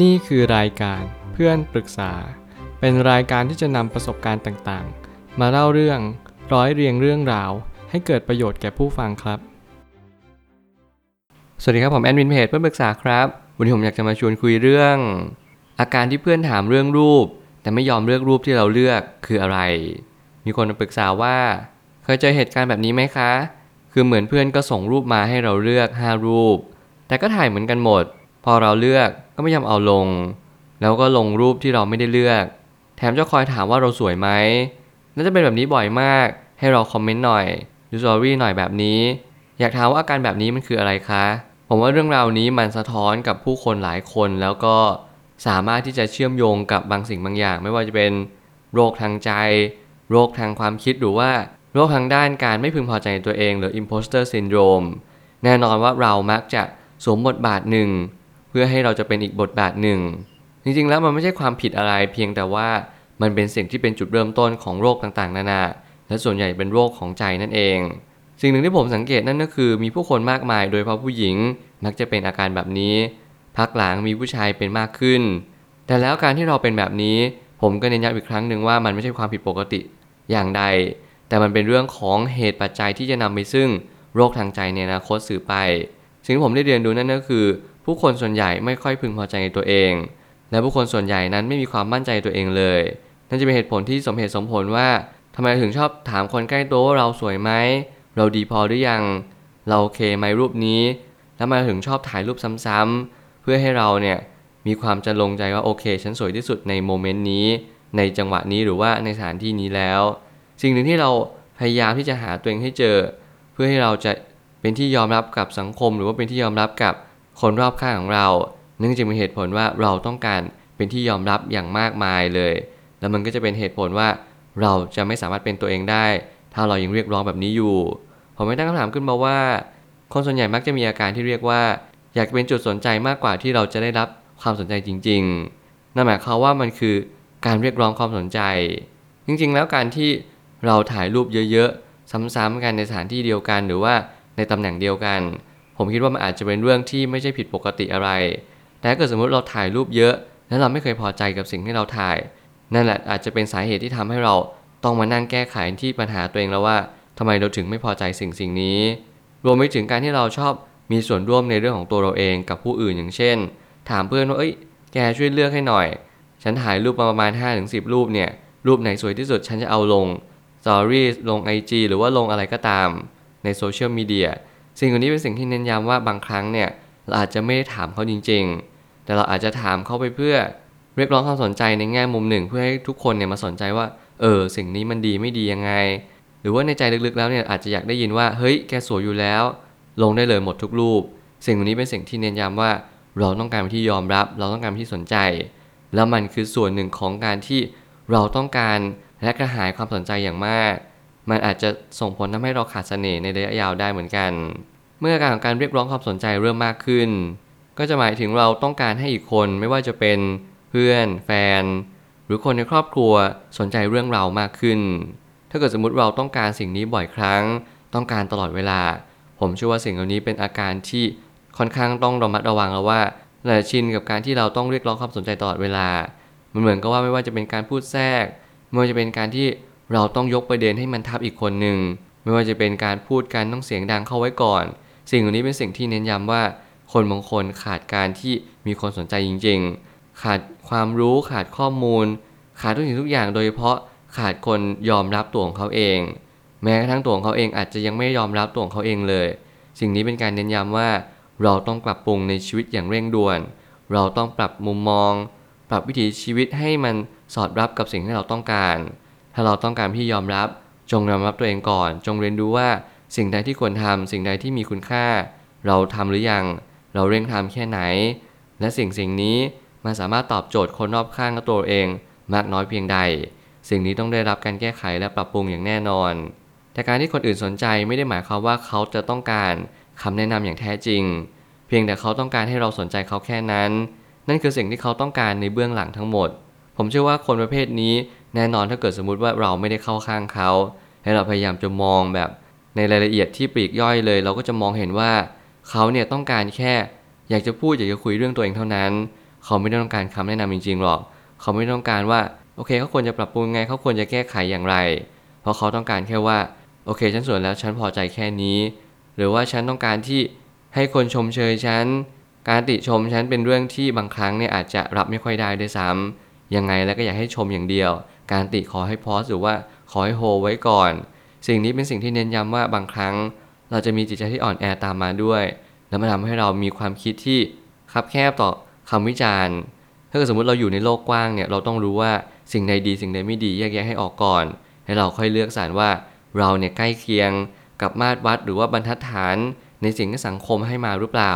นี่คือรายการเพื่อนปรึกษา เป็นรายการที่จะนำประสบการณ์ต่างๆ มาเล่าเรื่องร้อยเรียงเรื่องราว ให้เกิดประโยชน์แก่ผู้ฟังครับ สวัสดีครับผมแอดมินเพจเพื่อนปรึกษาครับวันนี้ผมอยากจะมาชวนคุยเรื่อง อาการที่เพื่อนถามเรื่องรูป แต่ไม่ยอมเลือกรูปที่เราเลือกคืออะไร มีคนมาปรึกษาว่า เคยเจอเหตุการณ์แบบนี้ไหมคะ คือเหมือนเพื่อนก็ส่งรูปมาให้เราเลือก 5 รูป แต่ก็ถ่ายเหมือนกันหมด พอเราเลือก ไม่ยอมเอาลง แล้วก็ลงรูปที่เราไม่ได้เลือก แถมจะคอยถามว่าเราสวยไหมน่าจะเป็นแบบนี้บ่อยมาก ให้เราคอมเมนต์หน่อยดูสอรี่หน่อยแบบนี้ อยากถามว่าอาการแบบนี้มันคืออะไรคะ ผมว่าเรื่องราวนี้มันสะท้อนกับผู้คนหลายคนแล้วก็สามารถที่จะเชื่อมโยงกับบางสิ่งบางอย่าง ไม่ว่าจะเป็นโรคทางใจ โรคทางความคิดหรือว่าโรคทางด้านการไม่พึงพอใจในตัวเองหรือ imposter syndrome แน่นอนว่าเรามักจะสวมบทบาทหนึ่ง เพื่อให้เราจะเป็นอีกบทบาทหนึ่ง จริงๆแล้วมันไม่ใช่ความผิดอะไรเพียงแต่ว่ามันเป็นสิ่งที่เป็นจุดเริ่มต้นของโรคต่างๆ นานา และส่วนใหญ่เป็นโรคของใจนั่นเอง สิ่งหนึ่งที่ผมสังเกตนั่นก็คือ มีผู้คนมากมายโดยเฉพาะผู้หญิงมักจะเป็นอาการแบบนี้ พักหลังมีผู้ชายเป็นมากขึ้น แต่แล้วการที่เราเป็นแบบนี้ ผมก็เน้นย้ำอีกครั้งหนึ่งว่ามันไม่ใช่ความผิดปกติอย่างใด แต่มันเป็นเรื่องของเหตุปัจจัยที่จะนำไปซึ่งโรคทางใจในอนาคตสืบไป สิ่งที่ผมได้เรียนรู้นั่นก็คือ ผู้คนส่วนใหญ่ไม่ค่อยพึงพอใจในตัวเอง และผู้คนส่วนใหญ่นั้นไม่มีความมั่นใจตัวเองเลย นั่นจะเป็นเหตุผลที่สมเหตุสมผลว่าทำไมถึงชอบถามคนใกล้ตัวว่าเราสวยไหม เราดีพอหรือยัง เราโอเคไหมรูปนี้ แล้วมาถึงชอบถ่ายรูปซ้ำๆ เพื่อให้เราเนี่ยมีความจะลงใจว่าโอเค ฉันสวยที่สุดในโมเมนต์นี้ ในจังหวะนี้หรือว่าในสถานที่นี้แล้ว สิ่งหนึ่งที่เราพยายามที่จะหาตัวเองให้เจอ เพื่อให้เราจะเป็นที่ยอมรับกับสังคม หรือว่าเป็นที่ยอมรับกับ คนรอบข้างของเราเนื่องจากมีเหตุผลว่าเราต้องการเป็นที่ยอมรับอย่างมากมายเลย แล้วมันก็จะเป็นเหตุผลว่าเราจะไม่สามารถเป็นตัวเองได้ ถ้าเรายังเรียกร้องแบบนี้อยู่ ผมไม่ตั้งคำถามขึ้นมาว่า คนส่วนใหญ่มักจะมีอาการที่เรียกว่า อยากเป็นจุดสนใจมากกว่าที่เราจะได้รับความสนใจจริง ๆ นั่นหมายความว่ามันคือการเรียกร้องความสนใจ จริงๆ แล้วการที่เราถ่ายรูปเยอะๆ ซ้ำๆกันในสถานที่เดียวกัน หรือว่าในตำแหน่งเดียวกัน ผมคิดว่ามันอาจจะเป็นเรื่องที่ไม่ใช่ผิดปกติอะไร แต่ถ้าเกิดสมมติเราถ่ายรูปเยอะ แล้วเราไม่เคยพอใจกับสิ่งที่เราถ่าย นั่นแหละอาจจะเป็นสาเหตุที่ทำให้เราต้องมานั่งแก้ไขที่ปัญหาตัวเองแล้วว่าทำไมเราถึงไม่พอใจสิ่งสิ่งนี้ รวมไปถึงการที่เราชอบมีส่วนร่วมในเรื่องของตัวเราเองกับผู้อื่นอย่างเช่น ถามเพื่อนว่าเอ้ย แกช่วยเลือกให้หน่อย ฉันถ่ายรูปมาประมาณ 5-10 รูปเนี่ย รูปไหนสวยที่สุดฉันจะเอาลงสตอรี่ลง IG หรือว่าลงอะไรก็ตาม ในโซเชียลมีเดีย สิ่งเหล่านี้เป็นสิ่งที่เน้นย้ำว่าบางครั้งเนี่ยเราอาจจะไม่ได้ถามเขาจริง ๆ แต่เราอาจจะถามเขาไปเพื่อเรียกร้องความสนใจในแง่มุมหนึ่ง เพื่อให้ทุกคนเนี่ยมาสนใจว่า เออสิ่งนี้มันดีไม่ดียังไง หรือว่าในใจลึกๆแล้วเนี่ยอาจจะอยากได้ยินว่าเฮ้ยแกสวยอยู่แล้ว ลงได้เลยหมดทุกรูป สิ่งเหล่านี้เป็นสิ่งที่เน้นย้ำว่า เราต้องการที่ยอมรับ เราต้องการที่สนใจ แล้วมันคือส่วนหนึ่งของการที่เราต้องการและกระหายความสนใจอย่างมาก มันอาจจะส่งผลทำให้เราขาดเสน่ห์ในระยะยาวได้เหมือนกัน เมื่อการของการเรียกร้องความสนใจเริ่มมากขึ้น ก็จะหมายถึงเราต้องการให้อีกคนไม่ว่าจะเป็นเพื่อน แฟน หรือคนในครอบครัวสนใจเรื่องเรามากขึ้น ถ้าเกิดสมมติเราต้องการสิ่งนี้บ่อยครั้ง ต้องการตลอดเวลา ผมเชื่อว่าสิ่งเหล่านี้เป็นอาการที่ค่อนข้างต้องระมัดระวังแล้วว่าหลายชินกับการที่เราต้องเรียกร้องความสนใจตลอดเวลา มันเหมือนกับว่าไม่ว่าจะเป็นการพูดแทรกไม่ว่าจะเป็นการที่ เราต้องยกประเด็นให้มันทับอีกคนหนึ่ง ไม่ว่าจะเป็นการพูดกันต้องเสียงดังเข้าไว้ก่อน สิ่งเหล่านี้เป็นสิ่งที่เน้นย้ำว่า คนบางคนขาดการที่มีคนสนใจจริง ๆ ขาดความรู้ขาดข้อมูล ขาดทุกสิ่งทุกอย่างโดยเฉพาะขาดคนยอมรับตัวของเขาเอง แม้กระทั่งตัวของเขาเองอาจจะยังไม่ยอมรับตัวของเขาเองเลย สิ่งนี้เป็นการเน้นย้ำว่า เราต้องปรับปรุงในชีวิตอย่างเร่งด่วน เราต้องปรับมุมมอง ปรับวิถีชีวิตให้มันสอดรับกับสิ่งที่เราต้องการ ถ้าเราต้องการที่ยอมรับ จงยอมรับตัวเองก่อน จงเรียนรู้ว่าสิ่งใดที่ควรทำสิ่งใดที่มีคุณค่า เราทำหรือยัง เราเร่งทำแค่ไหน และสิ่งสิ่งนี้มันสามารถตอบโจทย์คนรอบข้างและตัวเอง มากน้อยเพียงใด สิ่งนี้ต้องได้รับการแก้ไขและปรับปรุงอย่างแน่นอน แต่การที่คนอื่นสนใจไม่ได้หมายความว่าเขาจะต้องการคำแนะนำอย่างแท้จริง เพียงแต่เขาต้องการให้เราสนใจเขาแค่นั้น นั่นคือสิ่งที่เขาต้องการในเบื้องหลังทั้งหมด ผมเชื่อว่าคนประเภทนี้ แน่นอนถ้าเกิดสมมุติว่าเราไม่ได้เข้าข้างเขา ให้เราพยายามจะมองแบบในรายละเอียดที่ปลีกย่อยเลย เราก็จะมองเห็นว่าเขาเนี่ยต้องการแค่ อยากจะพูดอยากจะคุยเรื่องตัวเองเท่านั้น เขาไม่ได้ต้องการคำแนะนำจริงๆหรอก เขาไม่ต้องการว่าโอเคเขาควรจะปรับปรุงไงเขาควรจะแก้ไขอย่างไร เพราะเขาต้องการแค่ว่าโอเคฉันสวยแล้วฉันพอใจแค่นี้ หรือว่าฉันต้องการที่ให้คนชมเชยฉันการติชมฉันเป็นเรื่องที่บางครั้งเนี่ยอาจจะรับไม่ค่อยได้ด้วยซ้ำยังไงแล้วก็อยากให้ชมอย่างเดียว การติขอให้พอสหรือว่าขอให้โฮไว้ก่อน สิ่งนี้เป็นสิ่งที่เน้นย้ำว่าบางครั้ง เราจะมีจิตใจที่อ่อนแอตามมาด้วย แล้วมันทำให้เรามีความคิดที่คับแคบต่อคำวิจารณ์ ถ้าเกิดสมมติเราอยู่ในโลกกว้างเนี่ยเราต้องรู้ว่าสิ่งใดดีสิ่งใดไม่ดีแยกแยะให้ออกก่อน ให้เราค่อยเลือกสรรว่าเราเนี่ยใกล้เคียงกับมาตรวัดหรือว่าบรรทัดฐานในสิ่งที่สังคมให้มาหรือเปล่า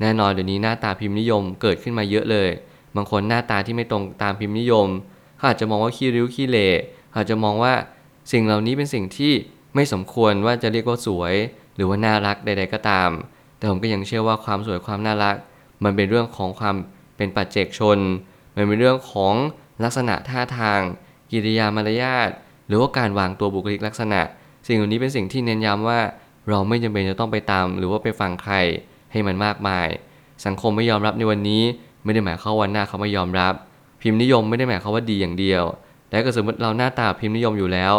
แน่นอนเดี๋ยวนี้หน้าตาพิมพ์นิยมเกิดขึ้นมาเยอะเลย บางคนหน้าตาที่ไม่ตรงตามพิมพ์นิยม อาจจะมองว่าขี้ริ้วขี้เหร่อาจจะมองว่าสิ่งเหล่านี้เป็นสิ่งที่ไม่สมควรว่าจะเรียกว่าสวย หรือว่าน่ารักใด ๆก็ตาม แต่ผมก็ยังเชื่อว่าความสวยความน่ารัก มันเป็นเรื่องของความเป็นปัจเจกชน มันเป็นเรื่องของลักษณะท่าทาง กิริยามารยาทหรือว่าการวางตัวบุคลิกลักษณะ สิ่งเหล่านี้เป็นสิ่งที่เน้นย้ำว่าเราไม่จำเป็นจะต้องไปตาม หรือว่าไปฟังใครให้มันมากมาย สังคมไม่ยอมรับในวันนี้ ไม่ได้หมายความว่าวันหน้าเขาไม่ยอมรับ พิมพ์นิยมไม่ได้หมายความว่าดีอย่างเดียว แต่ก็สมมติเราหน้าตาพิมพ์นิยมอยู่แล้ว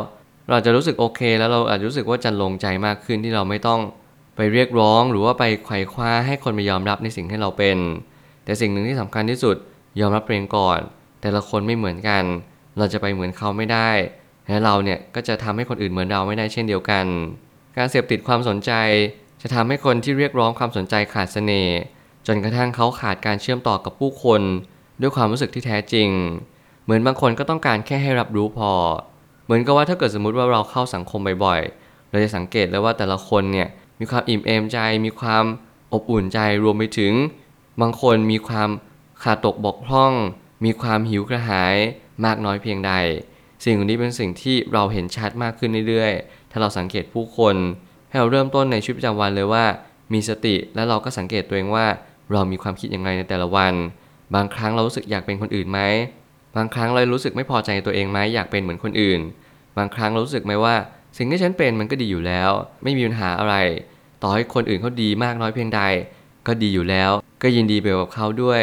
เราจะรู้สึกโอเค แล้วเราอาจจะรู้สึกว่าจะลงใจมากขึ้นที่เราไม่ต้องไปเรียกร้องหรือว่าไปไขว่คว้าให้คนมายอมรับในสิ่งที่เราเป็น แต่สิ่งหนึ่งที่สำคัญที่สุดยอมรับเองก่อน แต่ละคนไม่เหมือนกัน เราจะไปเหมือนเขาไม่ได้ และเราเนี่ยก็จะทำให้คนอื่นเหมือนเราไม่ได้เช่นเดียวกัน การเสพติดความสนใจ จะทำให้คนที่เรียกร้องความสนใจขาดเสน่ห์จนกระทั่งเขาขาดการเชื่อมต่อกับผู้คน ด้วยความรู้สึกที่แท้จริง เหมือนบางคนก็ต้องการแค่ให้รับรู้พอ เหมือนกับว่าถ้าเกิดสมมติว่าเราเข้าสังคมบ่อยๆ เราจะสังเกตเลยว่าแต่ละคนเนี่ยมีความอิ่มเอมใจ มีความอบอุ่นใจรวมไปถึง บางคนมีความขาดตกบกพร่อง มีความหิวกระหายมากน้อยเพียงใด สิ่งเหล่านี้เป็นสิ่งที่เราเห็นชัดมากขึ้นเรื่อยๆ ถ้าเราสังเกตผู้คน ให้เราเริ่มต้นในชีวิตประจำวันเลยว่า มีสติและเราก็สังเกตตัวเองว่า เรามีความคิดอยังไงในแต่ละวัน บางครั้งเรารู้สึกอยากเป็นคนอื่นไหม บางครั้งเรารู้สึกไม่พอใจตัวเองไหมอยากเป็นเหมือนคนอื่น บางครั้งเรารู้สึกไหมว่า สิ่งที่ฉันเป็นมันก็ดีอยู่แล้ว ไม่มีปัญหาอะไร ต่อให้คนอื่นเขาดีมากน้อยเพียงใด ก็ดีอยู่แล้ว ก็ยินดีไปกับเขาด้วย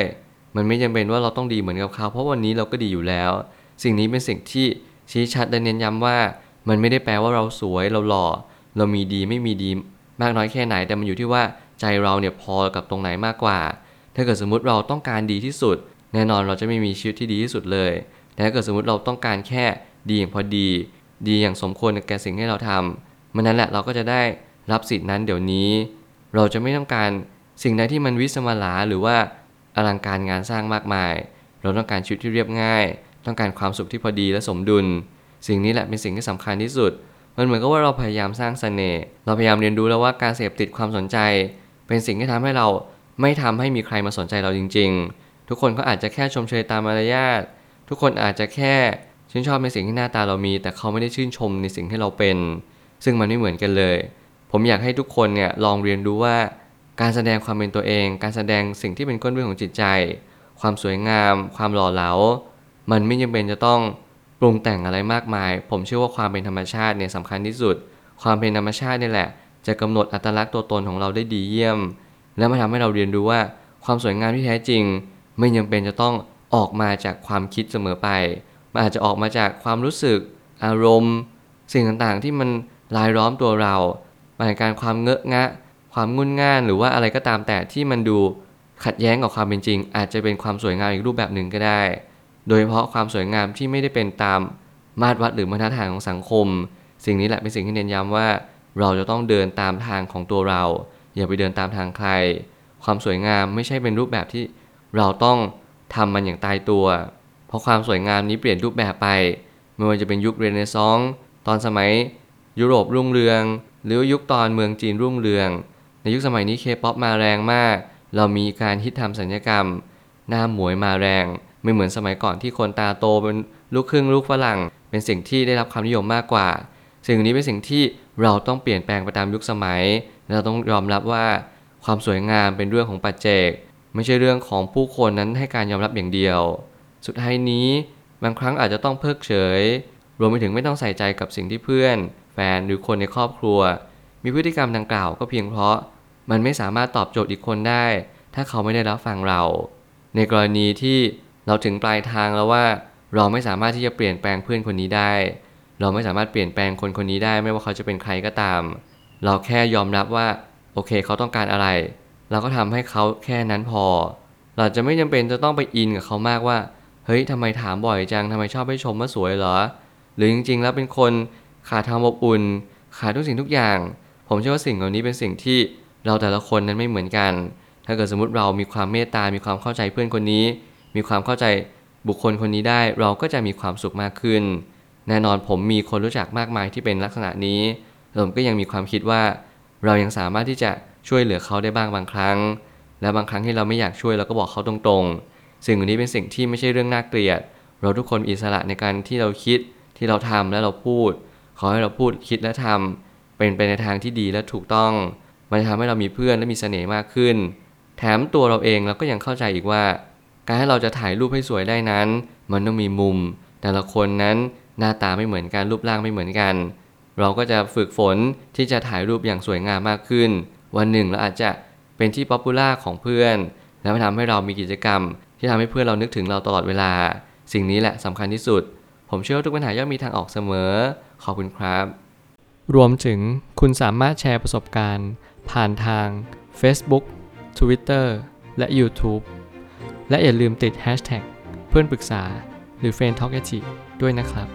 มันไม่จำเป็นว่าเราต้องดีเหมือนกับเขา เพราะวันนี้เราก็ดีอยู่แล้ว สิ่งนี้เป็นสิ่งที่ชี้ชัดและเน้นย้ำว่า มันไม่ได้แปลว่าเราสวยเราหล่อ เรามีดีไม่มีดีมากน้อยแค่ไหนแต่มันอยู่ที่ว่าใจเราเนี่ยพอกับตรงไหนมากกว่า ถ้าเกิดสมมติเราต้องการดีที่สุด แน่นอนเราจะไม่มีชีวิตที่ดีที่สุดเลย แต่ถ้าเกิดสมมติเราต้องการแค่ดีอย่างพอดี ดีอย่างสมควรแก่สิ่งที่เราทำมันนั้นแหละเราก็จะได้รับสิทธินั้นเดี๋ยวนี้ เราจะไม่ต้องการสิ่งใดที่มันวิสมาลาหรือว่าอลังการงานสร้างมากมาย เราต้องการชีวิตที่เรียบง่าย ต้องการความสุขที่พอดีและสมดุล สิ่งนี้แหละเป็นสิ่งที่สำคัญที่สุด มันเหมือนกับว่าเราพยายามสร้างเสน่ห์ เราพยายามเรียนรู้แล้วว่าการเสพติดความสนใจ เป็นสิ่งที่ทำให้เรา ไม่ทำให้มีใครมาสนใจเราจริง ๆ ทุกคนก็อาจจะแค่ชมเชยตามมารยาททุกคนอาจจะแค่ชื่นชอบในสิ่งที่หน้าตาเรามี แต่เขาไม่ได้ชื่นชมในสิ่งที่เราเป็น ซึ่งมันไม่เหมือนกันเลย ผมอยากให้ทุกคนเนี่ยลองเรียนรู้ว่า การแสดงความเป็นตัวเอง การแสดงสิ่งที่เป็นก้นเบื้องของจิตใจ ความสวยงาม ความหล่อเหลา มันไม่จำเป็นจะต้องปรุงแต่งอะไรมากมาย ผมเชื่อว่าความเป็นธรรมชาติเนี่ยสำคัญที่สุด ความเป็นธรรมชาตินี่แหละ จะกำหนดอัตลักษณ์ตัวตนของเราได้ดีเยี่ยม และมาทำให้เราเรียนรู้ว่าความสวยงามที่แท้จริง ไม่จำเป็นจะต้องออกมาจากความคิดเสมอไป มันอาจจะออกมาจากความรู้สึก อารมณ์ สิ่งต่างๆที่มันรายล้อมตัวเรามาจากการความเงอะงะ ความงุนง่านหรือว่าอะไรก็ตามแต่ที่มันดูขัดแย้งกับความเป็นจริง อาจจะเป็นความสวยงามอีกรูปแบบหนึ่งก็ได้ โดยเฉพาะความสวยงามที่ไม่ได้เป็นตามมาตรวัดหรือมาตรฐานของสังคม สิ่งนี้แหละเป็นสิ่งที่เน้นย้ำว่า เราจะต้องเดินตามทางของตัวเรา อย่าไปเดินตามทางใคร ความสวยงามไม่ใช่เป็นรูปแบบที่เราต้องทำมันอย่างตายตัว เพราะความสวยงามนี้เปลี่ยนรูปแบบไป ไม่ว่าจะเป็นยุคเรเนซองส์ตอนสมัยยุโรปรุ่งเรือง หรือยุคตอนเมืองจีนรุ่งเรือง ในยุคสมัยนี้เคป๊อปมาแรงมาก เรามีการฮิตทำสัญญกรรม หน้าหมวยมาแรง ไม่เหมือนสมัยก่อนที่คนตาโตเป็นลูกครึ่งลูกฝรั่ง เป็นสิ่งที่ได้รับความนิยมมากกว่า สิ่งนี้เป็นสิ่งที่เราต้องเปลี่ยนแปลงไปตามยุคสมัย เราต้องยอมรับว่าความสวยงามเป็นเรื่องของปัจเจก ไม่ใช่เรื่องของผู้คนนั้นให้การยอมรับอย่างเดียว สุดท้ายนี้บางครั้งอาจจะต้องเพิกเฉย รวมไปถึงไม่ต้องใส่ใจกับสิ่งที่เพื่อน แฟนหรือคนในครอบครัว มีพฤติกรรมดังกล่าวก็เพียงเพราะ มันไม่สามารถตอบโจทย์อีกคนได้ ถ้าเขาไม่ได้รับฟังเรา ในกรณีที่เราถึงปลายทางแล้วว่า เราไม่สามารถที่จะเปลี่ยนแปลงเพื่อนคนนี้ได้ เราไม่สามารถเปลี่ยนแปลงคนคนนี้ได้ไม่ว่าเขาจะเป็นใครก็ตาม เราแค่ยอมรับว่าโอเคเขาต้องการอะไร เราก็ทำให้เขาแค่นั้นพอ เราจะไม่จำเป็นจะต้องไปอินกับเขามากว่า เฮ้ยทำไมถามบ่อยจังทำไมชอบให้ชมว่าสวยเหรอ หรือจริงๆ แล้วเป็นคนขาดความอบอุ่น ขาดทุกสิ่งทุกอย่าง ผมเชื่อว่าสิ่งเหล่านี้เป็นสิ่งที่เราแต่ละคนนั้นไม่เหมือนกัน ถ้าเกิดสมมติเรามีความเมตตา มีความเข้าใจเพื่อนคนนี้ มีความเข้าใจบุคคลคนนี้ได้ เราก็จะมีความสุขมากขึ้น แน่นอนผมมีคนรู้จักมากมายที่เป็นลักษณะนี้ผมก็ยังมีความคิดว่า เรายังสามารถที่จะช่วยเหลือเขาได้บ้างบางครั้ง และบางครั้งที่เราไม่อยากช่วยเราก็บอกเขาตรงๆ สิ่งนี้เป็นสิ่งที่ไม่ใช่เรื่องน่าเกลียด เราทุกคนมีอิสระในการที่เราคิดที่เราทำและเราพูด ขอให้เราพูดคิดและทำเป็นไปในทางที่ดีและถูกต้อง มันจะทำให้เรามีเพื่อนและมีเสน่ห์มากขึ้น แถมตัวเราเองเราก็ยังเข้าใจอีกว่า การให้เราจะถ่ายรูปให้สวยได้นั้น มันต้องมีมุม แต่ละคนนั้น หน้าตาไม่เหมือนกันรูปร่างไม่เหมือนกัน เราก็จะฝึกฝนที่จะถ่ายรูปอย่างสวยงามมากขึ้น วันหนึ่งเราอาจจะเป็นที่ป๊อปปูล่าของเพื่อน และมันทำให้เรามีกิจกรรม ที่ทำให้เพื่อนเรานึกถึงเราตลอดเวลา สิ่งนี้แหละสำคัญที่สุด ผมเชื่อว่าทุกปัญหาย่อมมีทางออกเสมอ ขอบคุณครับ รวมถึงคุณสามารถแชร์ประสบการณ์ ผ่านทาง Facebook Twitter และ YouTube และอย่าลืมติด Hashtag เพื่อนปรึกษาหรือ f r ร e n d t a l k ด้วยนะครับ